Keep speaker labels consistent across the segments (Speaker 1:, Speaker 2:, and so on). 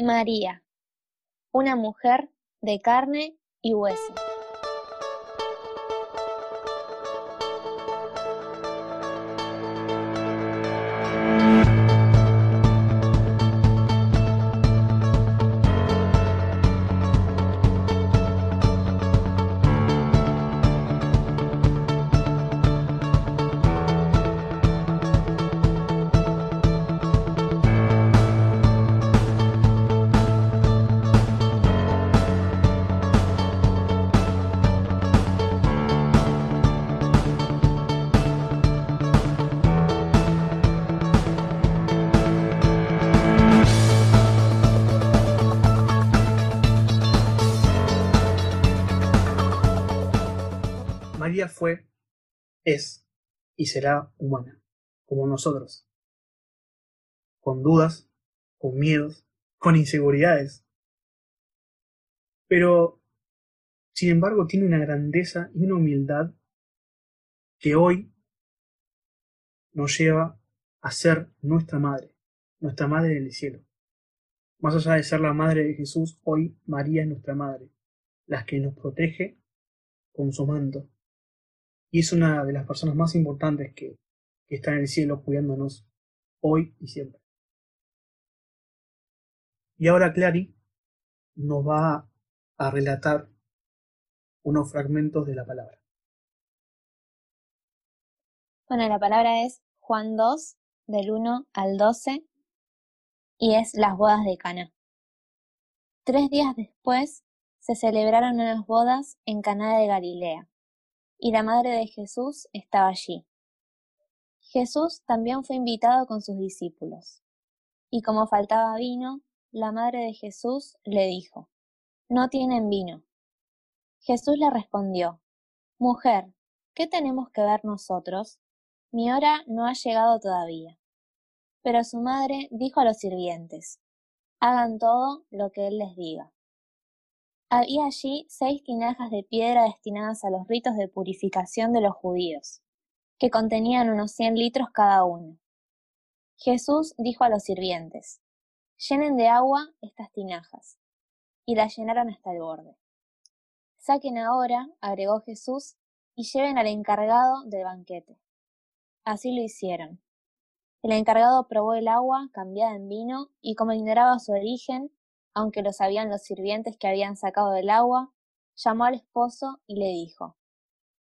Speaker 1: María, una mujer de carne y hueso.
Speaker 2: María fue, es y será humana, como nosotros, con dudas, con miedos, con inseguridades. Pero, sin embargo, tiene una grandeza y una humildad que hoy nos lleva a ser nuestra madre, nuestra madre del cielo. Más allá de ser la madre de Jesús, hoy María es nuestra madre, la que nos protege con su manto, y es una de las personas más importantes que, que está en el cielo cuidándonos hoy y siempre. Y ahora Clary nos va a relatar unos fragmentos de la palabra.
Speaker 1: Bueno, la palabra es Juan 2, del 1 al 12, y es las bodas de Cana. Tres días después se celebraron unas bodas en Caná de Galilea y la madre de Jesús estaba allí. Jesús también fue invitado con sus discípulos. Y como faltaba vino, la madre de Jesús le dijo, No tienen vino. Jesús le respondió, Mujer, ¿qué tenemos que ver nosotros? Mi hora no ha llegado todavía. Pero su madre dijo a los sirvientes, Hagan todo lo que él les diga. Había allí seis tinajas de piedra destinadas a los ritos de purificación de los judíos, que contenían unos cien litros cada uno. Jesús dijo a los sirvientes, llenen de agua estas tinajas, y las llenaron hasta el borde. Saquen ahora, agregó Jesús, y lleven al encargado del banquete. Así lo hicieron. El encargado probó el agua cambiada en vino, y como ignoraba su origen, aunque lo sabían los sirvientes que habían sacado del agua, llamó al esposo y le dijo,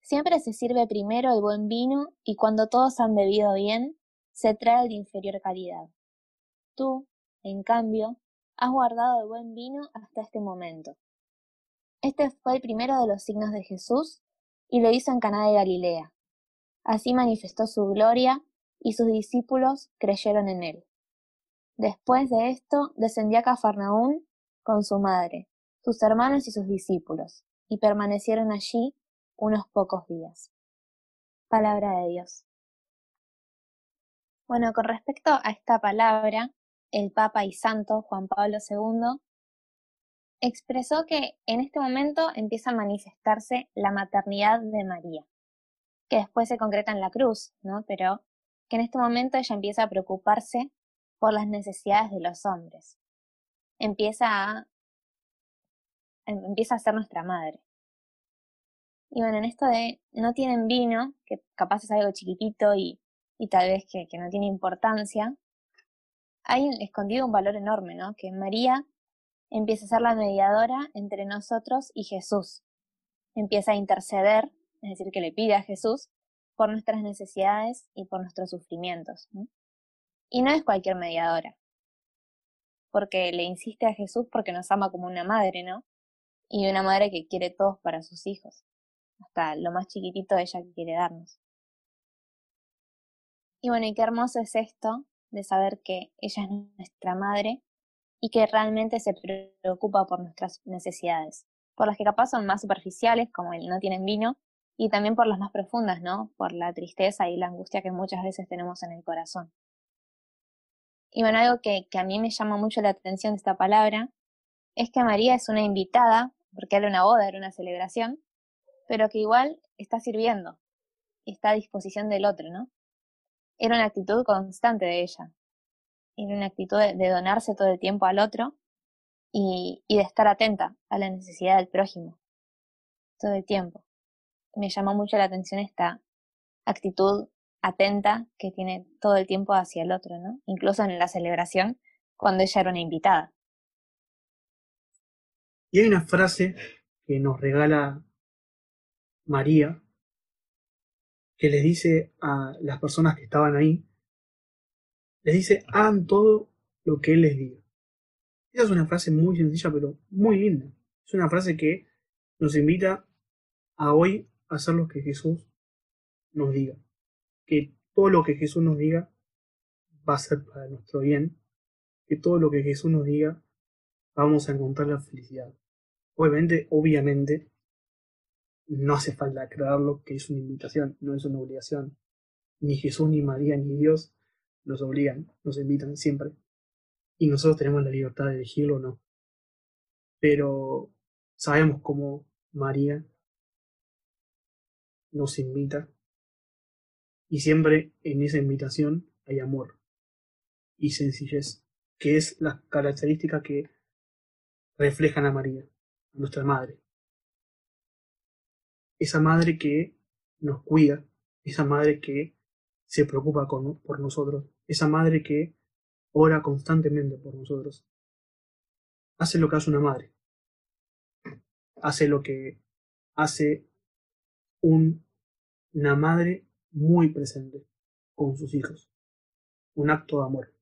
Speaker 1: Siempre se sirve primero el buen vino y cuando todos han bebido bien, se trae el de inferior calidad. Tú, en cambio, has guardado el buen vino hasta este momento. Este fue el primero de los signos de Jesús y lo hizo en Caná de Galilea. Así manifestó su gloria y sus discípulos creyeron en él. Después de esto descendió a Cafarnaún con su madre, sus hermanos y sus discípulos, y permanecieron allí unos pocos días. Palabra de Dios. Bueno, con respecto a esta palabra, el Papa y Santo Juan Pablo II expresó que en este momento empieza a manifestarse la maternidad de María, que después se concreta en la cruz, ¿no? Pero que en este momento ella empieza a preocuparse por las necesidades de los hombres. Empieza a, em, empieza a ser nuestra madre. Y bueno, en esto de no tienen vino, que capaz es algo chiquitito y, y tal vez que, que no tiene importancia, hay escondido un valor enorme, ¿no? Que María empieza a ser la mediadora entre nosotros y Jesús. Empieza a interceder, es decir, que le pide a Jesús por nuestras necesidades y por nuestros sufrimientos. ¿no? Y no es cualquier mediadora, porque le insiste a Jesús porque nos ama como una madre, ¿no? Y una madre que quiere todos para sus hijos, hasta lo más chiquitito ella quiere darnos. Y bueno, y qué hermoso es esto de saber que ella es nuestra madre y que realmente se preocupa por nuestras necesidades, por las que capaz son más superficiales, como el no tienen vino, y también por las más profundas, ¿no? Por la tristeza y la angustia que muchas veces tenemos en el corazón. Y bueno, algo que, que a mí me llama mucho la atención de esta palabra es que María es una invitada, porque era una boda, era una celebración, pero que igual está sirviendo, está a disposición del otro, ¿no? Era una actitud constante de ella, era una actitud de, donarse todo el tiempo al otro y, y de estar atenta a la necesidad del prójimo todo el tiempo. Me llamó mucho la atención esta actitud atenta que tiene todo el tiempo hacia el otro, ¿no? Incluso en la celebración, cuando ella era una invitada.
Speaker 2: Y hay una frase que nos regala María, que les dice a las personas que estaban ahí, les dice, hagan todo lo que Él les diga. Esa es una frase muy sencilla, pero muy linda. Es una frase que nos invita a hoy hacer lo que Jesús nos diga. Que todo lo que Jesús nos diga va a ser para nuestro bien. Que todo lo que Jesús nos diga vamos a encontrar la felicidad. Obviamente, obviamente, no hace falta aclararlo que es una invitación, no es una obligación. Ni Jesús, ni María, ni Dios nos obligan, nos invitan siempre. Y nosotros tenemos la libertad de elegirlo o no. Pero sabemos cómo María nos invita y siempre en esa invitación hay amor y sencillez, que es la característica que reflejan a María, a nuestra madre. Esa madre que nos cuida, esa madre que se preocupa por nosotros, esa madre que ora constantemente por nosotros. Hace lo que hace una madre. Hace lo que hace una madre muy presente con sus hijos. Un acto de amor.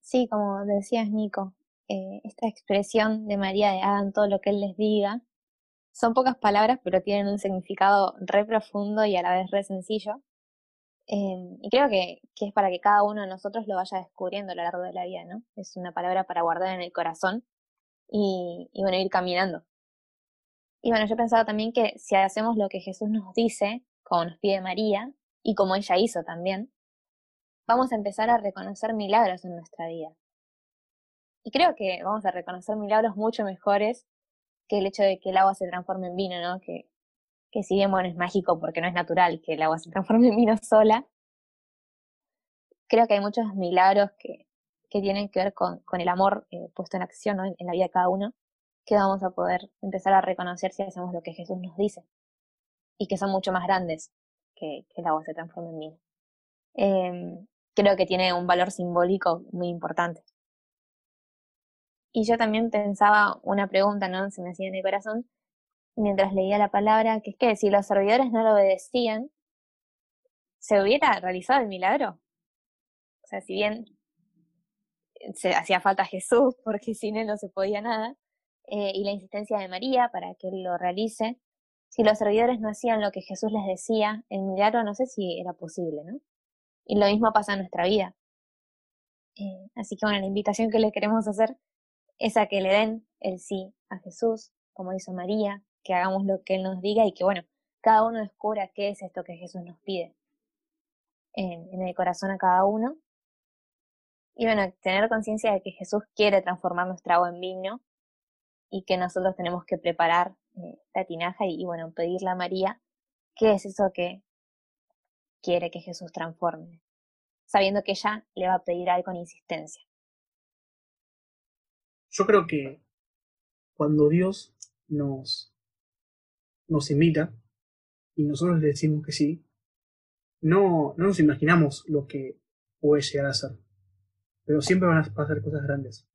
Speaker 1: Sí, como decías, Nico, eh, esta expresión de María de hagan todo lo que Él les diga, son pocas palabras, pero tienen un significado re profundo y a la vez re sencillo. Em, y creo que, que, es para que cada uno de nosotros lo vaya descubriendo a lo largo de la vida, ¿no? Es una palabra para guardar en el corazón y, y bueno, ir caminando. Y bueno, yo pensaba también que si hacemos lo que Jesús nos dice, como nos pide María, y como ella hizo también, vamos a empezar a reconocer milagros en nuestra vida. Y creo que vamos a reconocer milagros mucho mejores que el hecho de que el agua se transforme en vino, ¿no? Que, que si bien bueno es mágico porque no es natural que el agua se transforme en vino sola, creo que hay muchos milagros que, que tienen que ver con, con el amor eh, puesto en acción ¿no? en, la vida de cada uno que vamos a poder empezar a reconocer si hacemos lo que Jesús nos dice y que son mucho más grandes que, que el agua se transforme en vino. Eh, creo que tiene un valor simbólico muy importante. Y yo también pensaba una pregunta, ¿no? Se me hacía en el corazón mientras leía la palabra, que es que si los servidores no lo obedecían, ¿se hubiera realizado el milagro? O sea, si bien se hacía falta Jesús, porque sin él no se podía nada, eh, y la insistencia de María para que lo realice. Si los servidores no hacían lo que Jesús les decía, el milagro no sé si era posible, ¿no? Y lo mismo pasa en nuestra vida. Eh, así que bueno, la invitación que le queremos hacer es a que le den el sí a Jesús, como hizo María, que hagamos lo que Él nos diga y que bueno, cada uno descubra qué es esto que Jesús nos pide en, en el corazón a cada uno. Y bueno, tener conciencia de que Jesús quiere transformar nuestra agua en vino y que nosotros tenemos que preparar eh, la tinaja y, bueno, pedirle a María qué es eso que quiere que Jesús transforme, sabiendo que ella le va a pedir algo con insistencia.
Speaker 2: Yo creo que cuando Dios nos, nos invita y nosotros le decimos que sí, no, no nos imaginamos lo que puede llegar a ser, pero siempre van a pasar cosas grandes.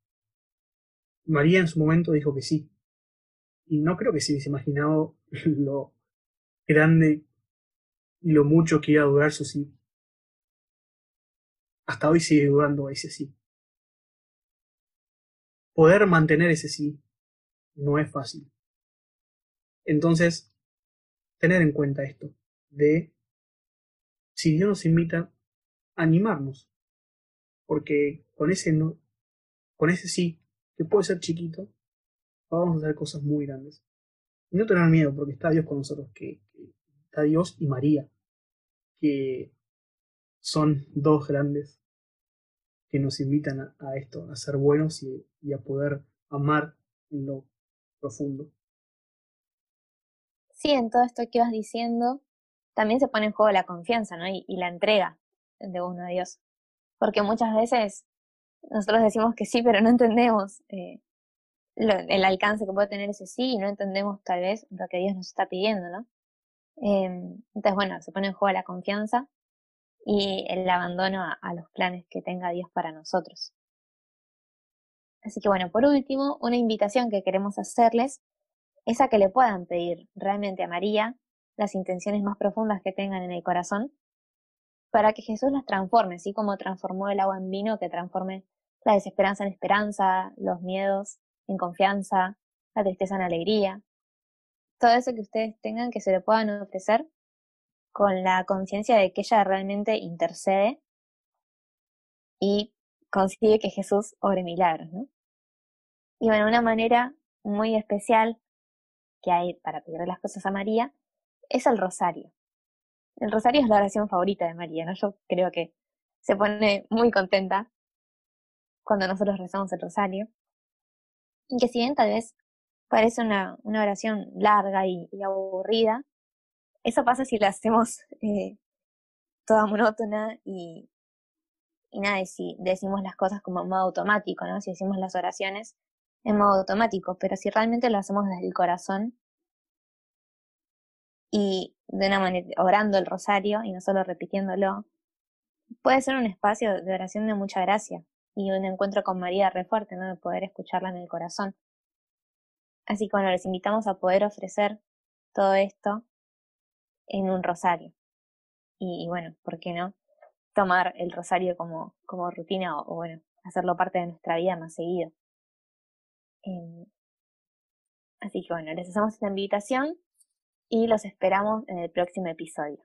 Speaker 2: María en su momento dijo que sí. Y no creo que se hubiese imaginado lo grande y lo mucho que iba a durar su sí. Hasta hoy sigue durando ese sí. Poder mantener ese sí no es fácil. Entonces, tener en cuenta esto, de si Dios nos invita, animarnos. Porque con ese no, con ese sí que puede ser chiquito, vamos a hacer cosas muy grandes. Y no tener miedo, porque está Dios con nosotros, que, está Dios y María, que son dos grandes que nos invitan a, esto, a ser buenos y, a poder amar en lo profundo.
Speaker 1: Sí, en todo esto que vas diciendo, también se pone en juego la confianza, ¿no? Y, y la entrega de uno a Dios. Porque muchas veces nosotros decimos que sí, pero no entendemos eh, el alcance que puede tener ese sí y no entendemos tal vez lo que Dios nos está pidiendo, ¿no? Em, entonces, bueno, se pone en juego la confianza y el abandono a, los planes que tenga Dios para nosotros. Así que bueno, por último, una invitación que queremos hacerles es a que le puedan pedir realmente a María las intenciones más profundas que tengan en el corazón para que Jesús las transforme, así como transformó el agua en vino, que transforme la desesperanza en esperanza, los miedos en confianza, la tristeza en alegría. Todo eso que ustedes tengan que se le puedan ofrecer con la conciencia de que ella realmente intercede y consigue que Jesús obre milagros, ¿no? Y bueno, una manera muy especial que hay para pedir las cosas a María es el rosario. El rosario es la oración favorita de María, ¿no? Yo creo que se pone muy contenta cuando nosotros rezamos el rosario. Y que si bien tal vez parece una, una oración larga y aburrida, eso pasa si la hacemos eh, toda monótona y, y nada, si decimos las cosas como en modo automático, ¿no? Si decimos las oraciones en modo automático, pero si realmente lo hacemos desde el corazón y de una manera, orando el rosario y no solo repitiéndolo, puede ser un espacio de oración de mucha gracia y un encuentro con María re fuerte, ¿no? De poder escucharla en el corazón. Así que bueno, les invitamos a poder ofrecer todo esto en un rosario. Y, bueno, ¿por qué no? Tomar el rosario como, como rutina o, bueno, hacerlo parte de nuestra vida más seguido. Em, así que bueno, les hacemos esta invitación y los esperamos en el próximo episodio.